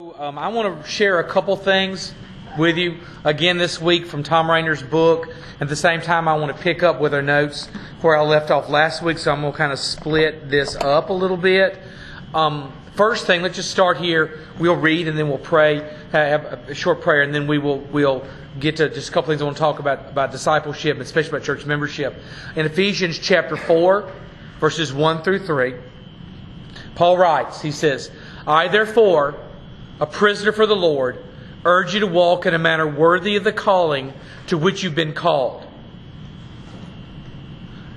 Um, I want to share a couple things with you again this week from Thom Rainer's book. At the same time, I want to pick up with our notes where I left off last week, so I'm going to kind of split this up a little bit. Um, first thing, let's just start here. We'll read and then we'll pray, have a short prayer, and then we will we'll get to just a couple things I want to talk about about discipleship, and especially about church membership. In Ephesians chapter four, verses one through three, Paul writes. He says, "I therefore." A prisoner for the Lord, urge you to walk in a manner worthy of the calling to which you've been called.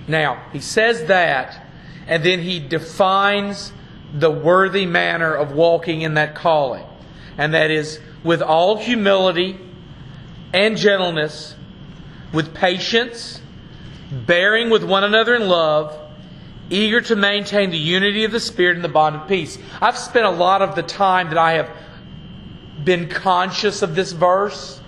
Now, he says that, and then he defines the worthy manner of walking in that calling. And that is with all humility and gentleness, with patience, bearing with one another in love, eager to maintain the unity of the Spirit and the bond of peace. I've spent a lot of the time that I have been conscious of this verse,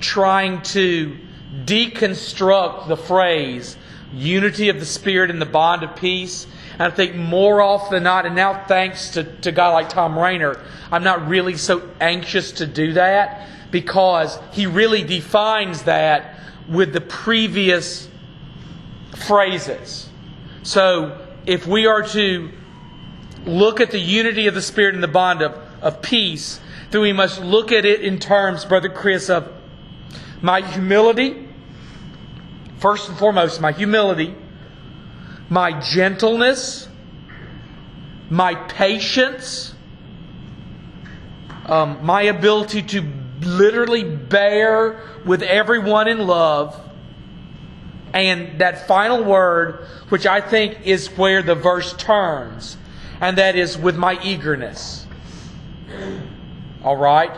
trying to deconstruct the phrase unity of the Spirit and the bond of peace. And I think more often than not, and now thanks to, to guy like Thom Rainer, I'm not really so anxious to do that because he really defines that with the previous phrases. So if we are to look at the unity of the Spirit and the bond of, of peace, then we must look at it in terms, Brother Chris, of my humility. First and foremost, my humility, my gentleness, my patience, um, my ability to literally bear with everyone in love. And that final word, which I think is where the verse turns, and that is with my eagerness. All right?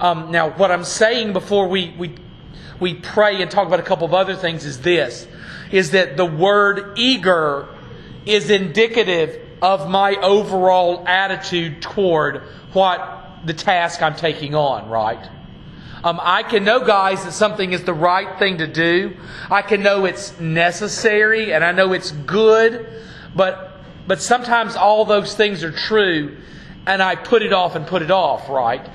Um, now, what I'm saying before we, we, we pray and talk about a couple of other things is this is that the word eager is indicative of my overall attitude toward what the task I'm taking on, right? Um, I can know, guys, that something is the right thing to do. I can know it's necessary and I know it's good, but but sometimes all those things are true and I put it off and put it off, right?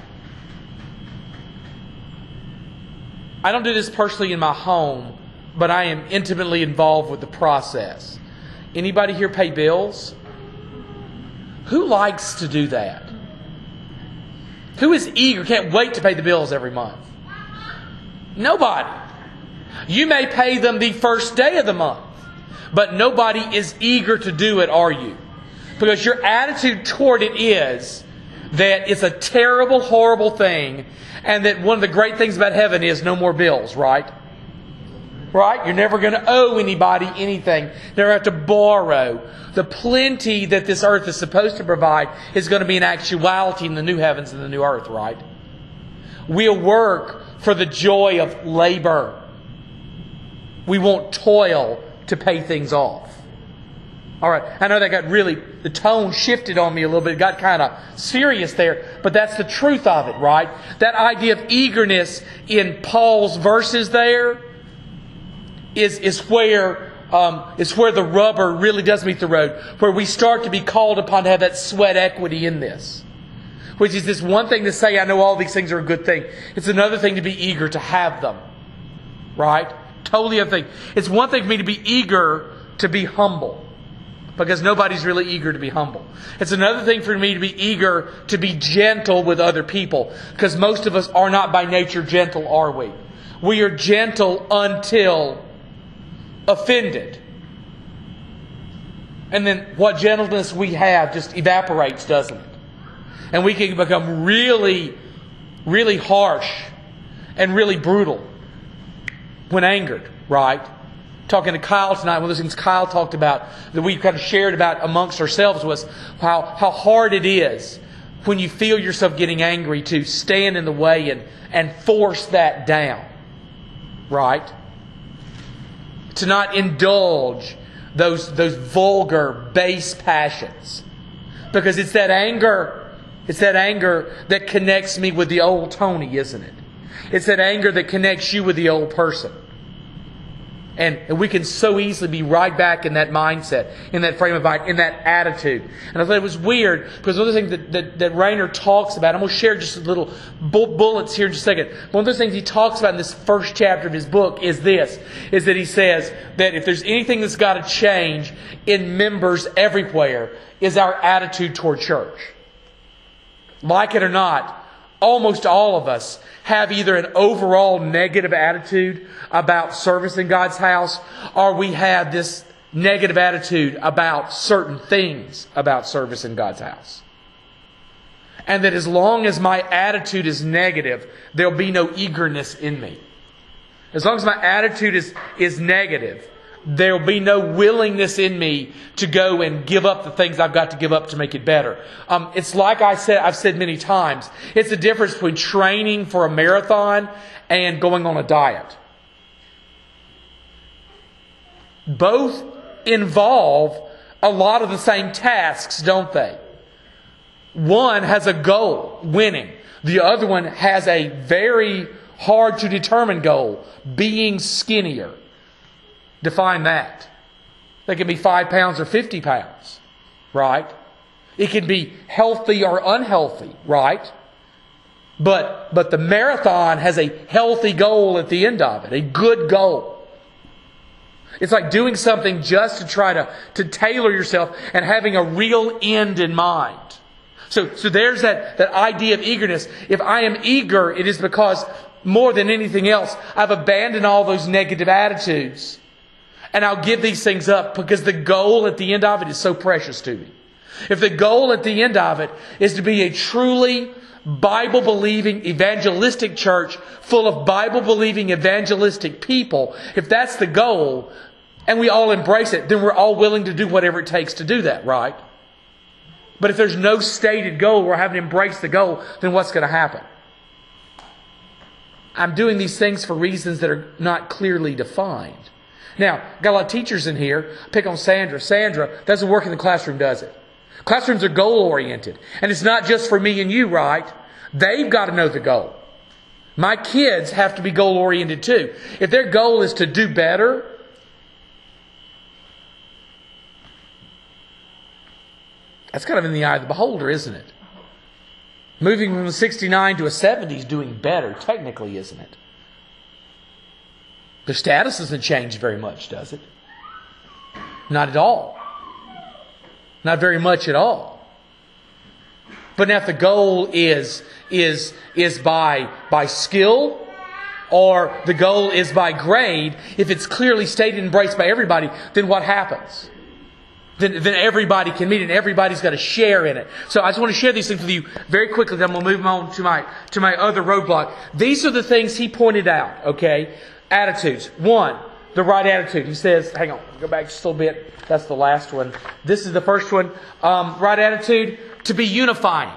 I don't do this personally in my home, but I am intimately involved with the process. Anybody here pay bills? Who likes to do that? Who is eager, can't wait to pay the bills every month? Nobody. You may pay them the first day of the month, but nobody is eager to do it, are you? Because your attitude toward it is that it's a terrible, horrible thing, and that one of the great things about heaven is no more bills, right? Right? You're never going to owe anybody anything. Never have to borrow. The plenty that this earth is supposed to provide is going to be an actuality in the new heavens and the new earth, right? We'll work for the joy of labor. We won't toil to pay things off. All right, I know that got really, the tone shifted on me a little bit. It got kind of serious there, but that's the truth of it, right? That idea of eagerness in Paul's verses there is, is where um, where the rubber really does meet the road, where we start to be called upon to have that sweat equity in this. Which is this one thing to say, I know all these things are a good thing. It's another thing to be eager to have them. Right? Totally other thing. It's one thing for me to be eager to be humble because nobody's really eager to be humble. It's another thing for me to be eager to be gentle with other people because most of us are not by nature gentle, are we? We are gentle until offended. And then what gentleness we have just evaporates, doesn't it? And we can become really, really harsh and really brutal when angered, right? Talking to Kyle tonight, one of those things Kyle talked about that we kind of shared about amongst ourselves was how, how hard it is when you feel yourself getting angry to stand in the way and, and force that down. Right? To not indulge those, those vulgar, base passions. Because it's that anger, it's that anger that connects me with the old Tony, isn't it? It's that anger that connects you with the old person. And, and we can so easily be right back in that mindset, in that frame of mind, in that attitude. And I thought it was weird because one of the things that, that, that Rainer talks about, I'm going to share just a little bullets here in just a second. One of the things he talks about in this first chapter of his book is this, is that he says that if there's anything that's got to change in members everywhere, is our attitude toward church. Like it or not, almost all of us have either an overall negative attitude about service in God's house or we have this negative attitude about certain things about service in God's house. And that as long as my attitude is negative, there'll be no eagerness in me. As long as my attitude is, is negative, there'll be no willingness in me to go and give up the things I've got to give up to make it better. Um, it's like I said, I've said many times. It's the difference between training for a marathon and going on a diet. Both involve a lot of the same tasks, don't they? One has a goal, winning. The other one has a very hard to determine goal, being skinnier. Define that. They can be five pounds or 50 pounds, right? It can be healthy or unhealthy, right? But, but the marathon has a healthy goal at the end of it, a good goal. It's like doing something just to try to, to tailor yourself and having a real end in mind. So, so there's that, that idea of eagerness. If I am eager, it is because more than anything else, I've abandoned all those negative attitudes and I'll give these things up because the goal at the end of it is so precious to me. If the goal at the end of it is to be a truly Bible believing evangelistic church full of Bible believing evangelistic people, if that's the goal and we all embrace it, then we're all willing to do whatever it takes to do that, right? But if there's no stated goal, or haven't embraced the goal, then what's going to happen? I'm doing these things for reasons that are not clearly defined. Now, got a lot of teachers in here. Pick on Sandra. Sandra doesn't work in the classroom, does it? Classrooms are goal oriented. And it's not just for me and you, right? They've got to know the goal. My kids have to be goal oriented too. If their goal is to do better, that's kind of in the eye of the beholder, isn't it? Moving from a 69 to a 70 is doing better, technically, isn't it? The status doesn't change very much, does it? Not at all. Not very much at all. But now if the goal is is is by by skill or the goal is by grade, if it's clearly stated and embraced by everybody, then what happens? Then, then everybody can meet and everybody's got to share in it. So I just want to share these things with you very quickly. Then to move on to my to my other roadblock. These are the things he pointed out. Okay, attitudes. One, the right attitude. He says, hang on, go back just a little bit. That's the last one. This is the first one. Um, right attitude, to be unifying.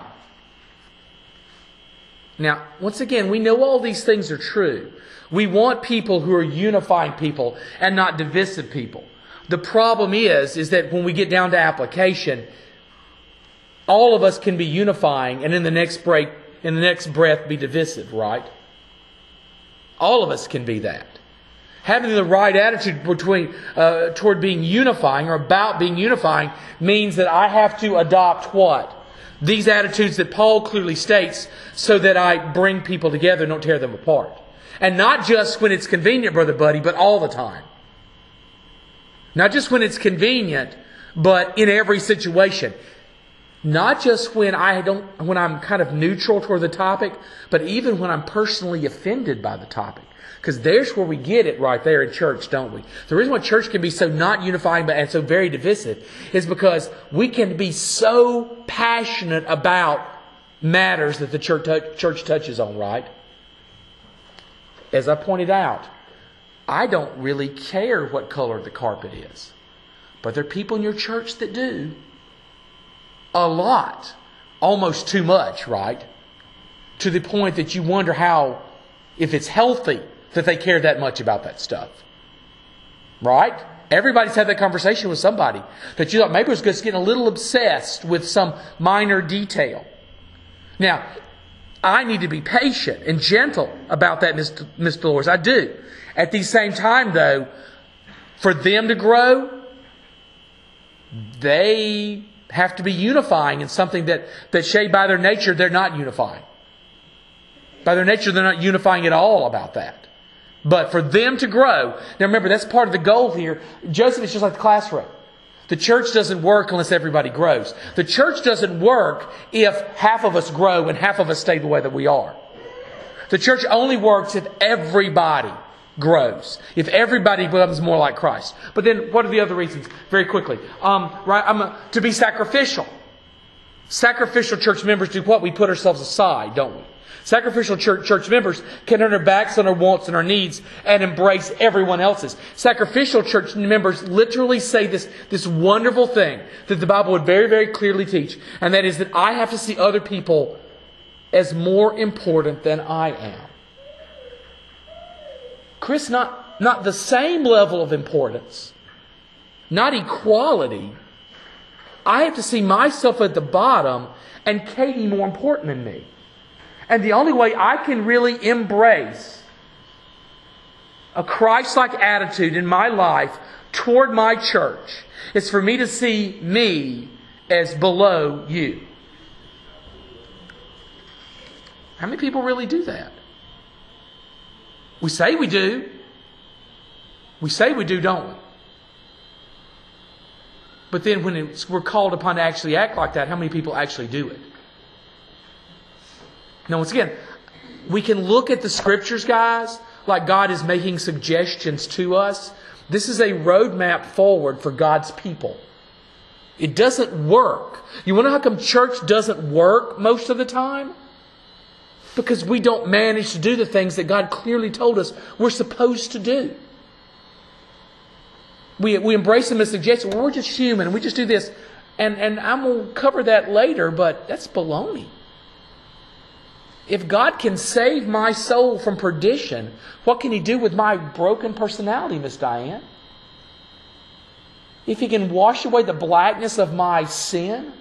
Now, once again, we know all these things are true. We want people who are unifying people and not divisive people. The problem is, is that when we get down to application, all of us can be unifying and in the next break, in the next breath be divisive, right? All of us can be that. Having the right attitude between, uh, toward being unifying or about being unifying means that I have to adopt what? These attitudes that Paul clearly states so that I bring people together and don't tear them apart. And not just when it's convenient, Brother Buddy, but all the time. Not just when it's convenient, but in every situation. Not just when I don't, when I'm kind of neutral toward the topic, but even when I'm personally offended by the topic. Because there's where we get it right there in church, don't we? The reason why church can be so not unifying but and so very divisive is because we can be so passionate about matters that the church, church touches on, right? As I pointed out, I don't really care what color the carpet is. But there are people in your church that do a lot, almost too much, right? To the point that you wonder how, if it's healthy, that they care that much about that stuff. Right? Everybody's had that conversation with somebody that you thought maybe was just getting a little obsessed with some minor detail. Now, I need to be patient and gentle about that, Mr. Dolores. I do. At the same time, though, For them to grow, they have to be unifying in something that, that Shay, by their nature, they're not unifying. By their nature, they're not unifying at all about that. But for them to grow, now remember, that's part of the goal here. Joseph is just like the classroom. The church doesn't work unless everybody grows. The church doesn't work if half of us grow and half of us stay the way that we are. The church only works if everybody grows. If everybody becomes more like Christ. But then, what are the other reasons? Very quickly, um, right? I'm a, to be sacrificial. Sacrificial church members do what? We put ourselves aside, don't we? Sacrificial church, church members can turn their backs on our wants and our needs and embrace everyone else's. Sacrificial church members literally say this, this wonderful thing that the Bible would very, very clearly teach, and that is that I have to see other people as more important than I am. Chris, not, not the same level of importance, not equality. I have to see myself at the bottom and Katie more important than me. And the only way I can really embrace a Christ like attitude in my life toward my church is for me to see me as below you. How many people really do that? We say we do. We say we do, don't we? But then when we're called upon to actually act like that, how many people actually do it? Now, once again, we can look at the scriptures, guys, like God is making suggestions to us. This is a roadmap forward for God's people. It doesn't work. You know how come church doesn't work most of the time? because we don't manage to do the things that God clearly told us we're supposed to do. We, we embrace them as suggestions. We're just human we just do this. And, and I'm going to cover that later, but that's baloney. If God can save my soul from perdition, what can He do with my broken personality, Miss Diane? If He can wash away the blackness of my sin,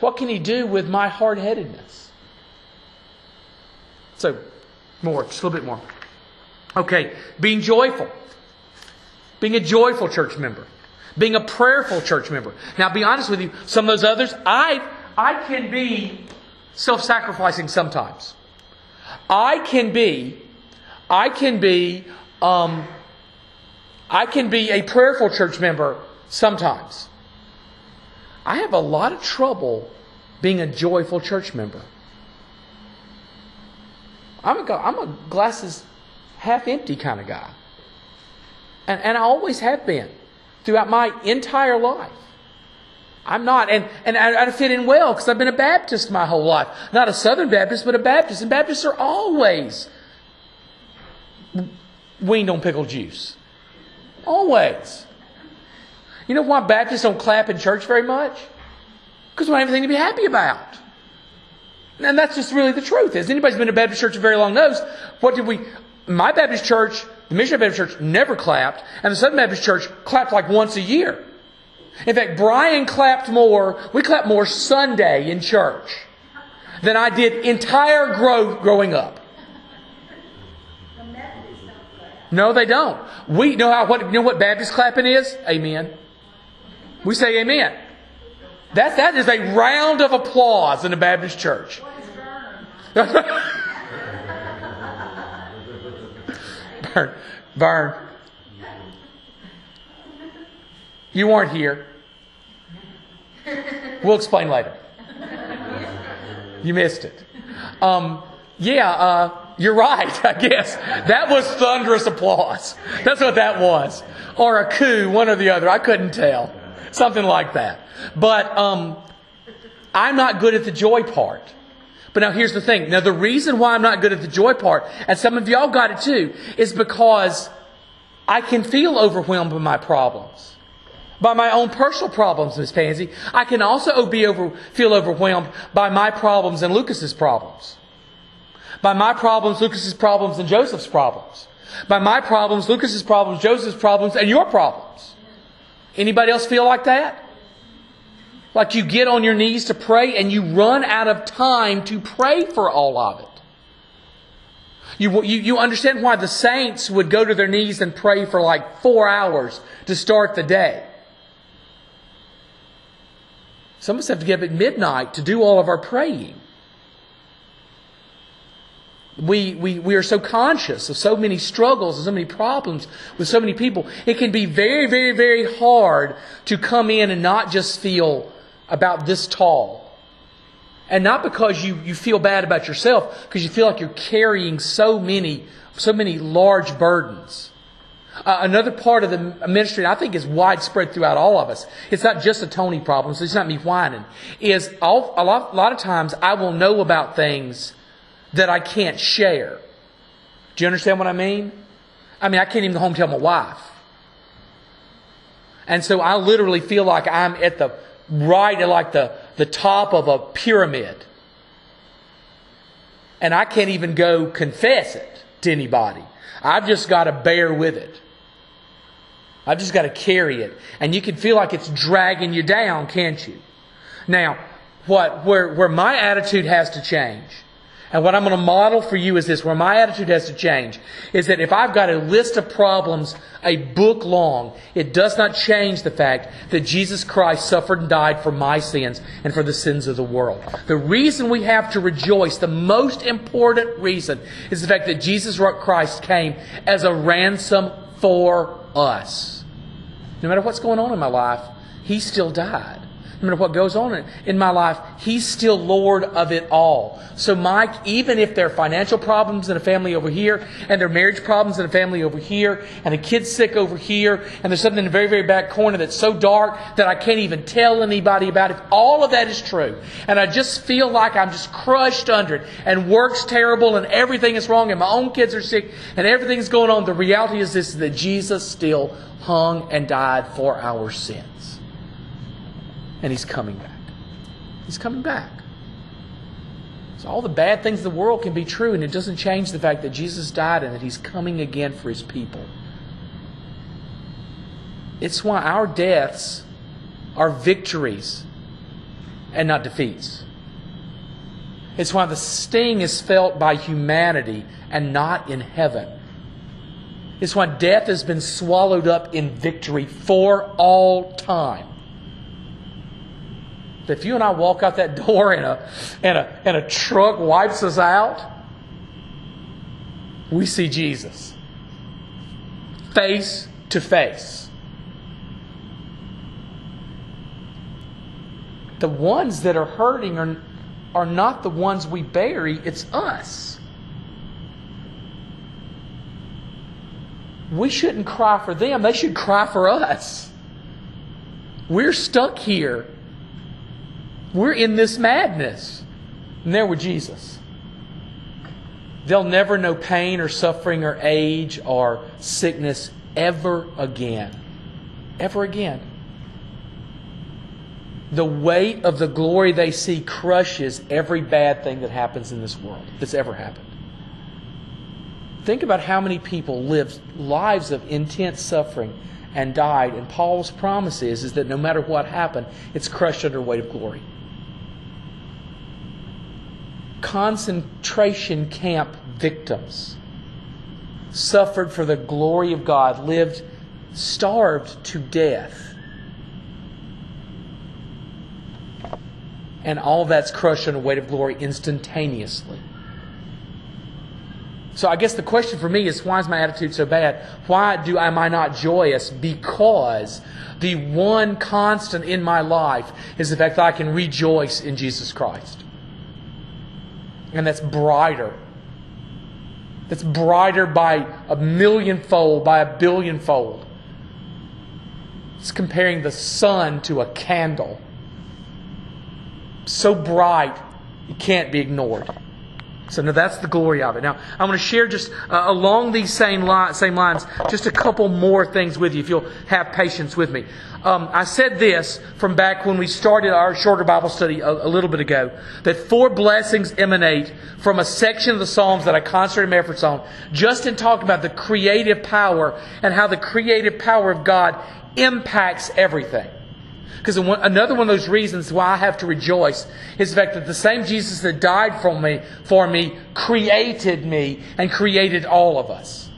what can He do with my hard headedness? So, more, just a little bit more. Okay, being joyful. Being a joyful church member. Being a prayerful church member. Now, be honest with you, some of those others, I, I can be self sacrificing sometimes. I can be, I can be, um, I can be a prayerful church member sometimes. I have a lot of trouble being a joyful church member. I'm a, I'm a glasses half empty kind of guy. And, and I always have been throughout my entire life. I'm not, and, and I, I fit in well because I've been a Baptist my whole life. Not a Southern Baptist, but a Baptist. And Baptists are always weaned on pickle juice. Always. You know why Baptists don't clap in church very much? Because we don't have anything to be happy about. And that's just really the truth. Is anybody's been to Baptist church a very long knows what did we? My Baptist church, the Missionary Baptist Church, never clapped, and the Southern Baptist Church clapped like once a year. In fact, Brian clapped more. We clapped more Sunday in church than I did entire growth growing up. No, they don't. We know how what you know what Baptist clapping is? Amen. We say amen. That that is a round of applause in the Baptist church. Vern, Vern, you weren't here. We'll explain later. You missed it. Um, yeah, uh, you're right, I guess. That was thunderous applause. That's what that was. Or a coup, one or the other. I couldn't tell. Something like that. But um, I'm not good at the joy part. But now here's the thing. Now the reason why I'm not good at the joy part, and some of y'all got it too, is because I can feel overwhelmed by my problems. By my own personal problems, Miss Pansy. I can also be over, feel overwhelmed by my problems and Lucas's problems. By my problems, Lucas's problems, and Joseph's problems. By my problems, Lucas's problems, Joseph's problems, and your problems. Anybody else feel like that? Like you get on your knees to pray and you run out of time to pray for all of it. You, you, you understand why the saints would go to their knees and pray for like four hours to start the day. Some of us have to get up at midnight to do all of our praying. We, we, we are so conscious of so many struggles and so many problems with so many people. It can be very, very, very hard to come in and not just feel about this tall. And not because you, you feel bad about yourself, because you feel like you're carrying so many, so many large burdens. Uh, another part of the ministry, I think is widespread throughout all of us. It's not just a Tony problem, so it's not me whining. Is a, lot, a lot of times I will know about things that I can't share. Do you understand what I mean? I mean, I can't even go home tell my wife. And so I literally feel like I'm at the right at like the, the top of a pyramid. And I can't even go confess it to anybody. I've just got to bear with it. I've just got to carry it. And you can feel like it's dragging you down, can't you? Now, what where where my attitude has to change and what I'm going to model for you is this, where my attitude has to change, is that if I've got a list of problems a book long, it does not change the fact that Jesus Christ suffered and died for my sins and for the sins of the world. The reason we have to rejoice, the most important reason, is the fact that Jesus Christ came as a ransom for us. No matter what's going on in my life, He still died no matter what goes on in my life, He's still Lord of it all. So, Mike, even if there are financial problems in a family over here, and there are marriage problems in a family over here, and a kid's sick over here, and there's something in the very, very back corner that's so dark that I can't even tell anybody about, if all of that is true, and I just feel like I'm just crushed under it, and work's terrible, and everything is wrong, and my own kids are sick, and everything's going on, the reality is this that Jesus still hung and died for our sins and he's coming back. He's coming back. So all the bad things of the world can be true, and it doesn't change the fact that Jesus died and that he's coming again for his people. It's why our deaths are victories and not defeats. It's why the sting is felt by humanity and not in heaven. It's why death has been swallowed up in victory for all time if you and I walk out that door and a, and a, and a truck wipes us out, we see Jesus face to face. The ones that are hurting are, are not the ones we bury, it's us. We shouldn't cry for them, they should cry for us. We're stuck here we're in this madness. And there with Jesus. They'll never know pain or suffering or age or sickness ever again. Ever again. The weight of the glory they see crushes every bad thing that happens in this world that's ever happened. Think about how many people lived lives of intense suffering and died, and Paul's promise is, is that no matter what happened, it's crushed under weight of glory concentration camp victims suffered for the glory of God, lived starved to death. And all that's crushed under weight of glory instantaneously. So I guess the question for me is why is my attitude so bad? Why do am I not joyous? Because the one constant in my life is the fact that I can rejoice in Jesus Christ and that's brighter. That's brighter by a millionfold, by a billionfold. It's comparing the sun to a candle. So bright, it can't be ignored. So now that's the glory of it. Now I'm going to share just uh, along these same, same lines just a couple more things with you if you'll have patience with me. Um, I said this from back when we started our shorter Bible study a, a, little bit ago that four blessings emanate from a section of the Psalms that I concentrated my efforts on, just in talking about the creative power and how the creative power of God impacts everything. Because another one of those reasons why I have to rejoice is the fact that the same Jesus that died for me, for me created me and created all of us.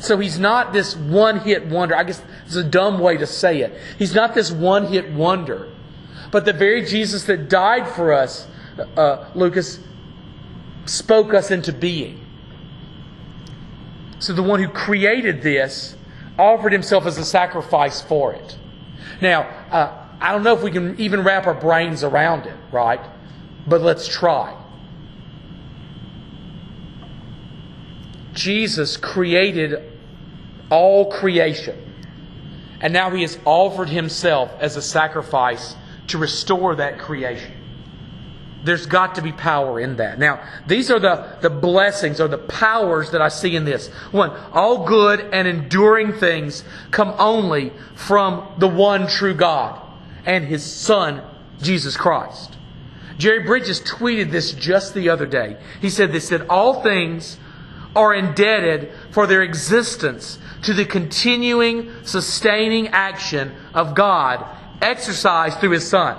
So he's not this one hit wonder. I guess it's a dumb way to say it. He's not this one hit wonder. But the very Jesus that died for us, uh, Lucas, spoke us into being. So the one who created this offered himself as a sacrifice for it. Now, uh, I don't know if we can even wrap our brains around it, right? But let's try. Jesus created all creation. And now he has offered himself as a sacrifice to restore that creation. There's got to be power in that. Now, these are the, the blessings or the powers that I see in this. One, all good and enduring things come only from the one true God and His Son, Jesus Christ. Jerry Bridges tweeted this just the other day. He said this, that all things are indebted for their existence to the continuing, sustaining action of God exercised through His Son.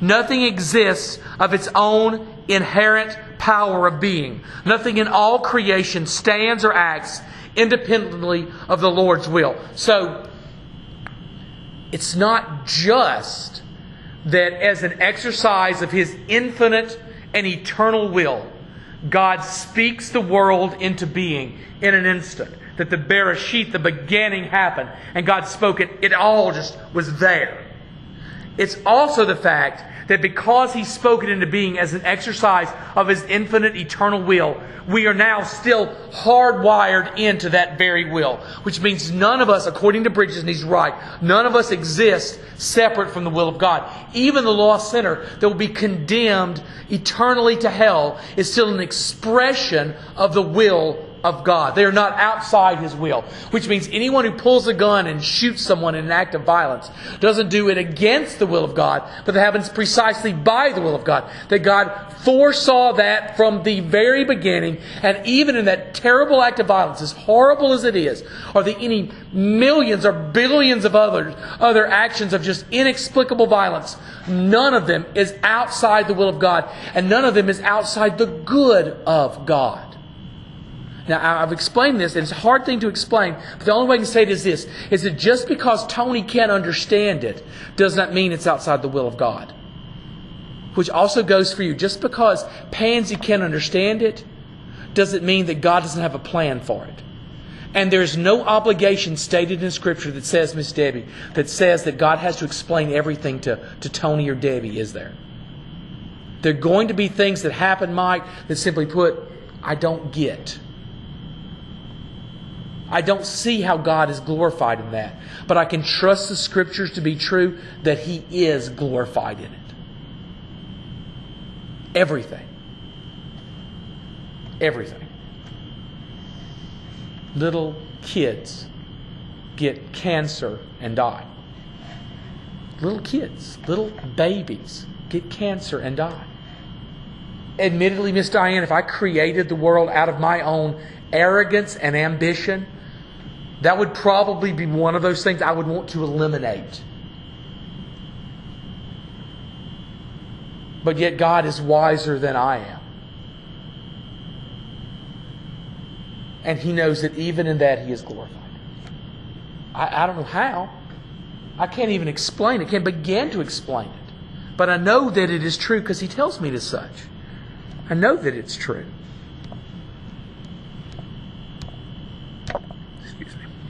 Nothing exists of its own inherent power of being. Nothing in all creation stands or acts independently of the Lord's will. So, it's not just that as an exercise of His infinite and eternal will, God speaks the world into being in an instant. That the Bereshit, the beginning, happened, and God spoke it. It all just was there. It's also the fact that because He spoke it into being as an exercise of His infinite eternal will, we are now still hardwired into that very will. Which means none of us, according to Bridges, and he's right, none of us exist separate from the will of God. Even the lost sinner that will be condemned eternally to hell is still an expression of the will of God. They are not outside His will. Which means anyone who pulls a gun and shoots someone in an act of violence doesn't do it against the will of God, but that happens precisely by the will of God. That God foresaw that from the very beginning, and even in that terrible act of violence, as horrible as it is, or the any millions or billions of other, other actions of just inexplicable violence, none of them is outside the will of God, and none of them is outside the good of God. Now, I've explained this, and it's a hard thing to explain, but the only way I can say it is this is that just because Tony can't understand it does not mean it's outside the will of God. Which also goes for you. Just because Pansy can't understand it doesn't mean that God doesn't have a plan for it. And there's no obligation stated in Scripture that says, Miss Debbie, that says that God has to explain everything to, to Tony or Debbie, is there? There are going to be things that happen, Mike, that simply put, I don't get. I don't see how God is glorified in that. But I can trust the scriptures to be true that He is glorified in it. Everything. Everything. Little kids get cancer and die. Little kids, little babies get cancer and die. Admittedly, Miss Diane, if I created the world out of my own arrogance and ambition, that would probably be one of those things I would want to eliminate. But yet, God is wiser than I am. And He knows that even in that, He is glorified. I, I don't know how. I can't even explain it, can't begin to explain it. But I know that it is true because He tells me it is such. I know that it's true.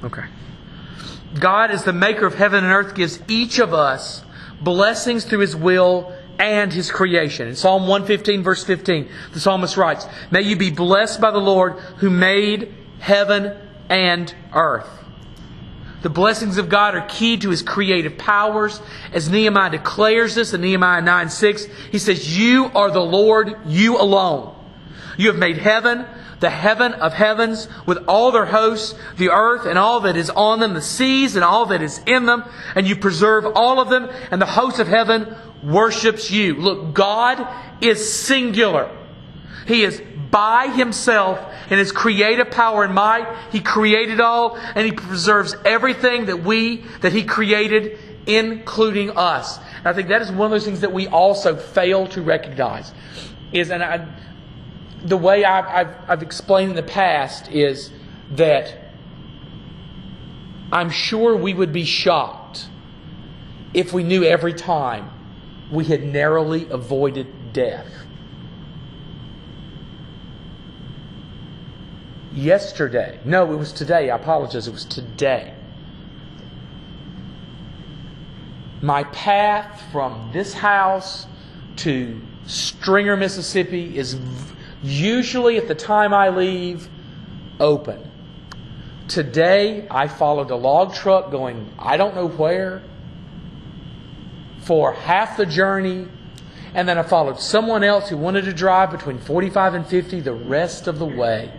Okay. God, as the maker of heaven and earth, gives each of us blessings through his will and his creation. In Psalm 115, verse 15, the psalmist writes, May you be blessed by the Lord who made heaven and earth. The blessings of God are key to his creative powers. As Nehemiah declares this in Nehemiah 9 6, he says, You are the Lord, you alone. You have made heaven the heaven of heavens with all their hosts, the earth and all that is on them, the seas and all that is in them, and you preserve all of them, and the host of heaven worships you. Look, God is singular. He is by himself in his creative power and might. He created all and he preserves everything that we, that he created including us. And I think that is one of those things that we also fail to recognize. Is and I, the way I've, I've, I've explained in the past is that I'm sure we would be shocked if we knew every time we had narrowly avoided death. Yesterday, no, it was today. I apologize. It was today. My path from this house to Stringer, Mississippi is usually at the time I leave open. Today, I followed a log truck going I don't know where for half the journey, and then I followed someone else who wanted to drive between 45 and 50 the rest of the way.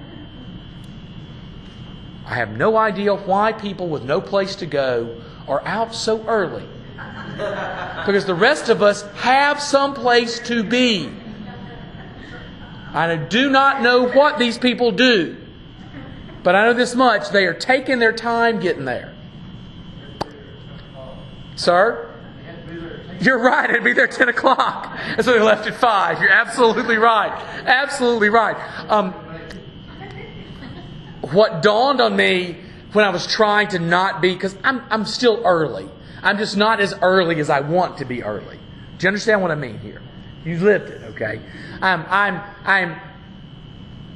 I have no idea why people with no place to go are out so early. Because the rest of us have some place to be. I do not know what these people do. But I know this much they are taking their time getting there. Sir? You're right. It'd be there 10 o'clock. And so they left at 5. You're absolutely right. Absolutely right. Um, what dawned on me when I was trying to not be, because I'm, I'm still early. I'm just not as early as I want to be early. Do you understand what I mean here? You lived it, okay? I'm, I'm, I'm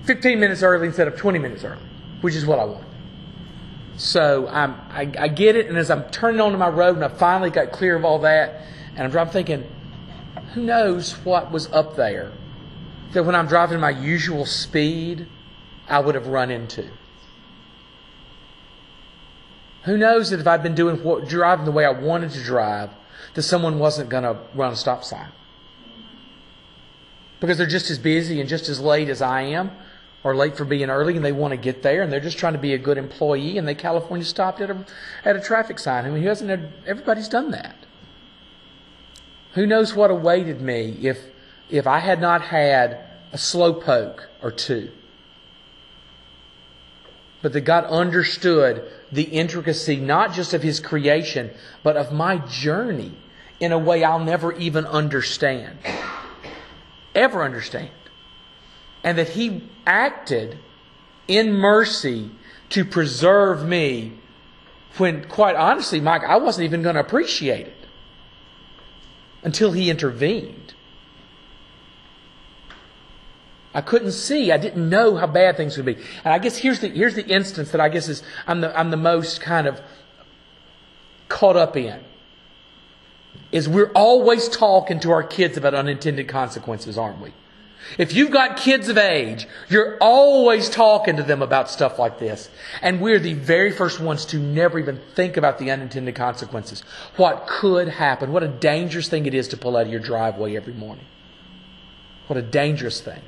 15 minutes early instead of 20 minutes early which is what I want. So I'm, I, I get it, and as I'm turning onto my road, and I finally got clear of all that, and I'm, I'm thinking, who knows what was up there that when I'm driving my usual speed, I would have run into. Who knows that if I'd been doing what, driving the way I wanted to drive, that someone wasn't going to run a stop sign. Because they're just as busy and just as late as I am, or late for being early and they want to get there and they're just trying to be a good employee and they California stopped at a, at a traffic sign. I mean, who hasn't everybody's done that. Who knows what awaited me if, if I had not had a slow poke or two. But that God understood the intricacy not just of His creation, but of my journey in a way I'll never even understand. Ever understand and that He acted in mercy to preserve me when, quite honestly, Mike, I wasn't even going to appreciate it until He intervened. I couldn't see. I didn't know how bad things would be. And I guess here's the, here's the instance that I guess is I'm the, I'm the most kind of caught up in. Is we're always talking to our kids about unintended consequences, aren't we? If you've got kids of age, you're always talking to them about stuff like this. And we're the very first ones to never even think about the unintended consequences. What could happen. What a dangerous thing it is to pull out of your driveway every morning. What a dangerous thing.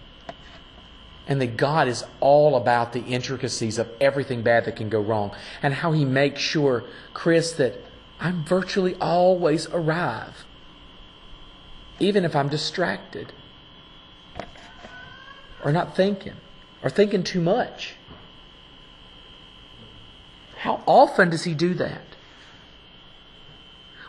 And that God is all about the intricacies of everything bad that can go wrong. And how He makes sure, Chris, that I'm virtually always arrive. Even if I'm distracted or not thinking or thinking too much. How often does he do that?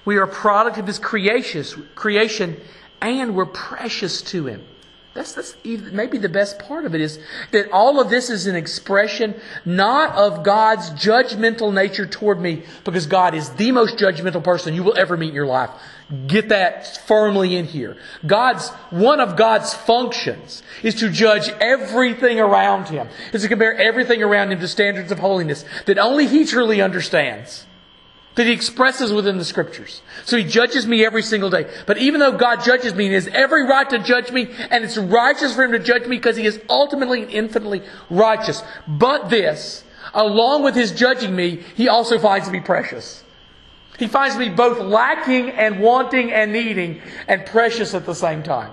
We are a product of his creation and we're precious to him. That's, that's maybe the best part of it is that all of this is an expression not of God's judgmental nature toward me, because God is the most judgmental person you will ever meet in your life. Get that firmly in here. God's, one of God's functions is to judge everything around him, is to compare everything around him to standards of holiness that only he truly understands that he expresses within the scriptures. So he judges me every single day. But even though God judges me, he has every right to judge me, and it's righteous for him to judge me because he is ultimately and infinitely righteous. But this, along with his judging me, he also finds me precious. He finds me both lacking and wanting and needing and precious at the same time.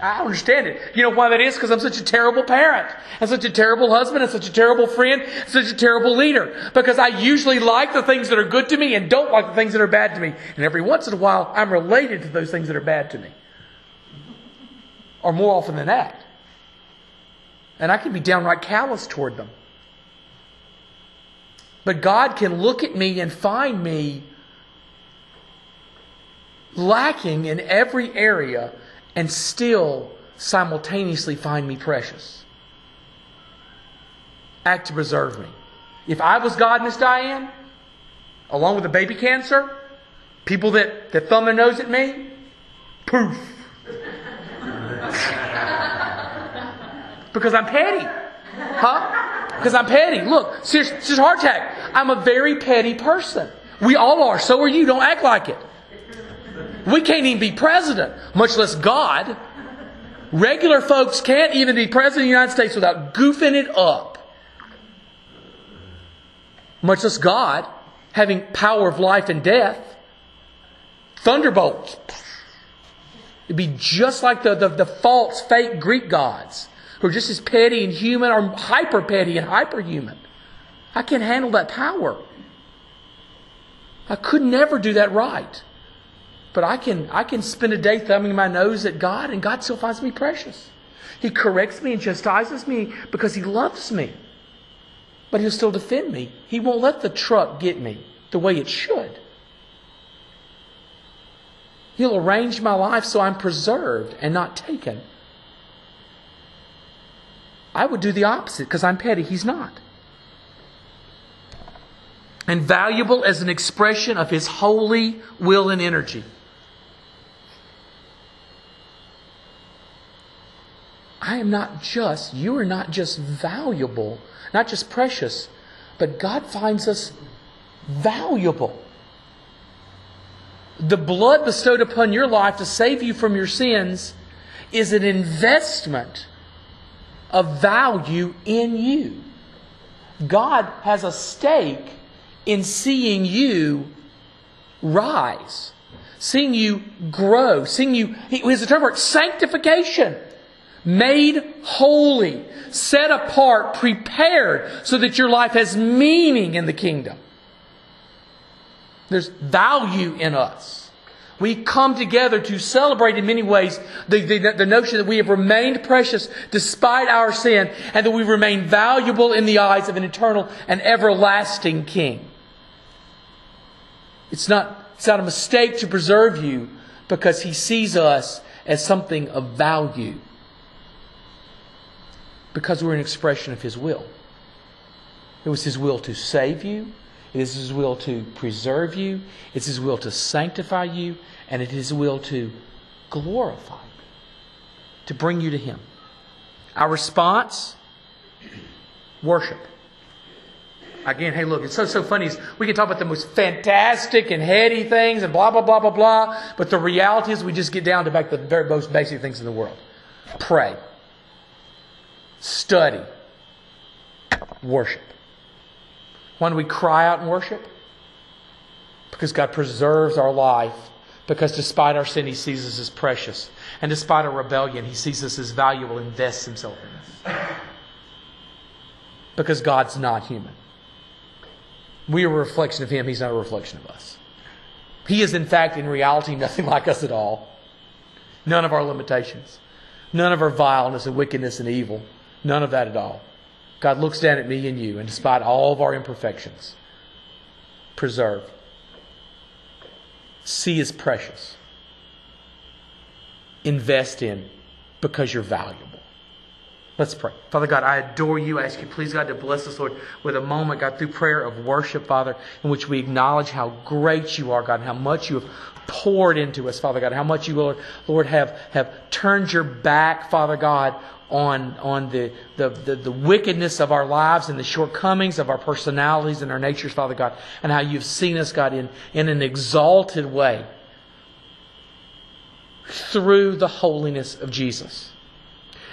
I understand it. You know why that is? Because I'm such a terrible parent, and such a terrible husband, and such a terrible friend, such a terrible leader. Because I usually like the things that are good to me and don't like the things that are bad to me. And every once in a while, I'm related to those things that are bad to me. Or more often than that. And I can be downright callous toward them. But God can look at me and find me lacking in every area and still simultaneously find me precious. Act to preserve me. If I was God, Miss Diane, along with the baby cancer, people that, that thumb their nose at me, poof. because I'm petty. Huh? Because I'm petty. Look, serious, serious heart attack. I'm a very petty person. We all are. So are you. Don't act like it. We can't even be president, much less God. Regular folks can't even be president of the United States without goofing it up. Much less God having power of life and death. Thunderbolts. It'd be just like the, the, the false, fake Greek gods who are just as petty and human or hyper petty and hyper human. I can't handle that power. I could never do that right. But I can, I can spend a day thumbing my nose at God, and God still finds me precious. He corrects me and chastises me because He loves me. But He'll still defend me. He won't let the truck get me the way it should. He'll arrange my life so I'm preserved and not taken. I would do the opposite because I'm petty. He's not. And valuable as an expression of His holy will and energy. I am not just, you are not just valuable, not just precious, but God finds us valuable. The blood bestowed upon your life to save you from your sins is an investment of value in you. God has a stake in seeing you rise, seeing you grow, seeing you, he has a term for it, sanctification made holy, set apart, prepared so that your life has meaning in the kingdom. There's value in us. We come together to celebrate in many ways the, the, the, notion that we have remained precious despite our sin and that we remain valuable in the eyes of an eternal and everlasting King. It's not, it's not a mistake to preserve you because He sees us as something of value because we're an expression of His will. It was His will to save you, it is His will to preserve you, it's His will to sanctify you, and it is His will to glorify you, to bring you to Him. Our response worship. Again, hey, look, it's so so funny. We can talk about the most fantastic and heady things and blah blah blah blah blah, but the reality is we just get down to back the very most basic things in the world. Pray study, worship. Why do we cry out and worship? Because God preserves our life. Because despite our sin, He sees us as precious. And despite our rebellion, He sees us as valuable and invests Himself in us. Because God's not human. We are a reflection of Him, He's not a reflection of us. He is, in fact, in reality, nothing like us at all. None of our limitations, none of our vileness and wickedness and evil. None of that at all. God looks down at me and you, and despite all of our imperfections, preserve. See is precious. Invest in because you're valuable. Let's pray. Father God, I adore you. I ask you, please, God, to bless us, Lord, with a moment, God, through prayer of worship, Father, in which we acknowledge how great you are, God, and how much you have poured into us, Father God, how much you, Lord, Lord have, have turned your back, Father God, on, on the, the, the, the, wickedness of our lives and the shortcomings of our personalities and our natures, Father God, and how you've seen us, God, in, in an exalted way through the holiness of Jesus.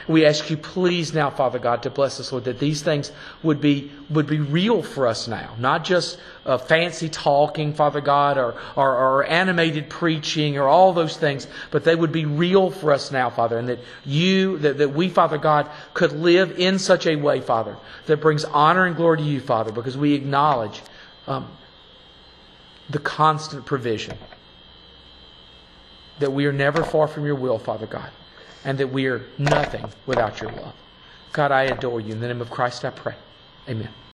We ask you, please now, Father God, to bless us, Lord, that these things would be, would be real for us now. Not just uh, fancy talking, Father God, or, or, or animated preaching, or all those things, but they would be real for us now, Father, and that you, that, that we, Father God, could live in such a way, Father, that brings honor and glory to you, Father, because we acknowledge um, the constant provision. That we are never far from your will, Father God and that we are nothing without your love. God, I adore you. In the name of Christ, I pray. Amen.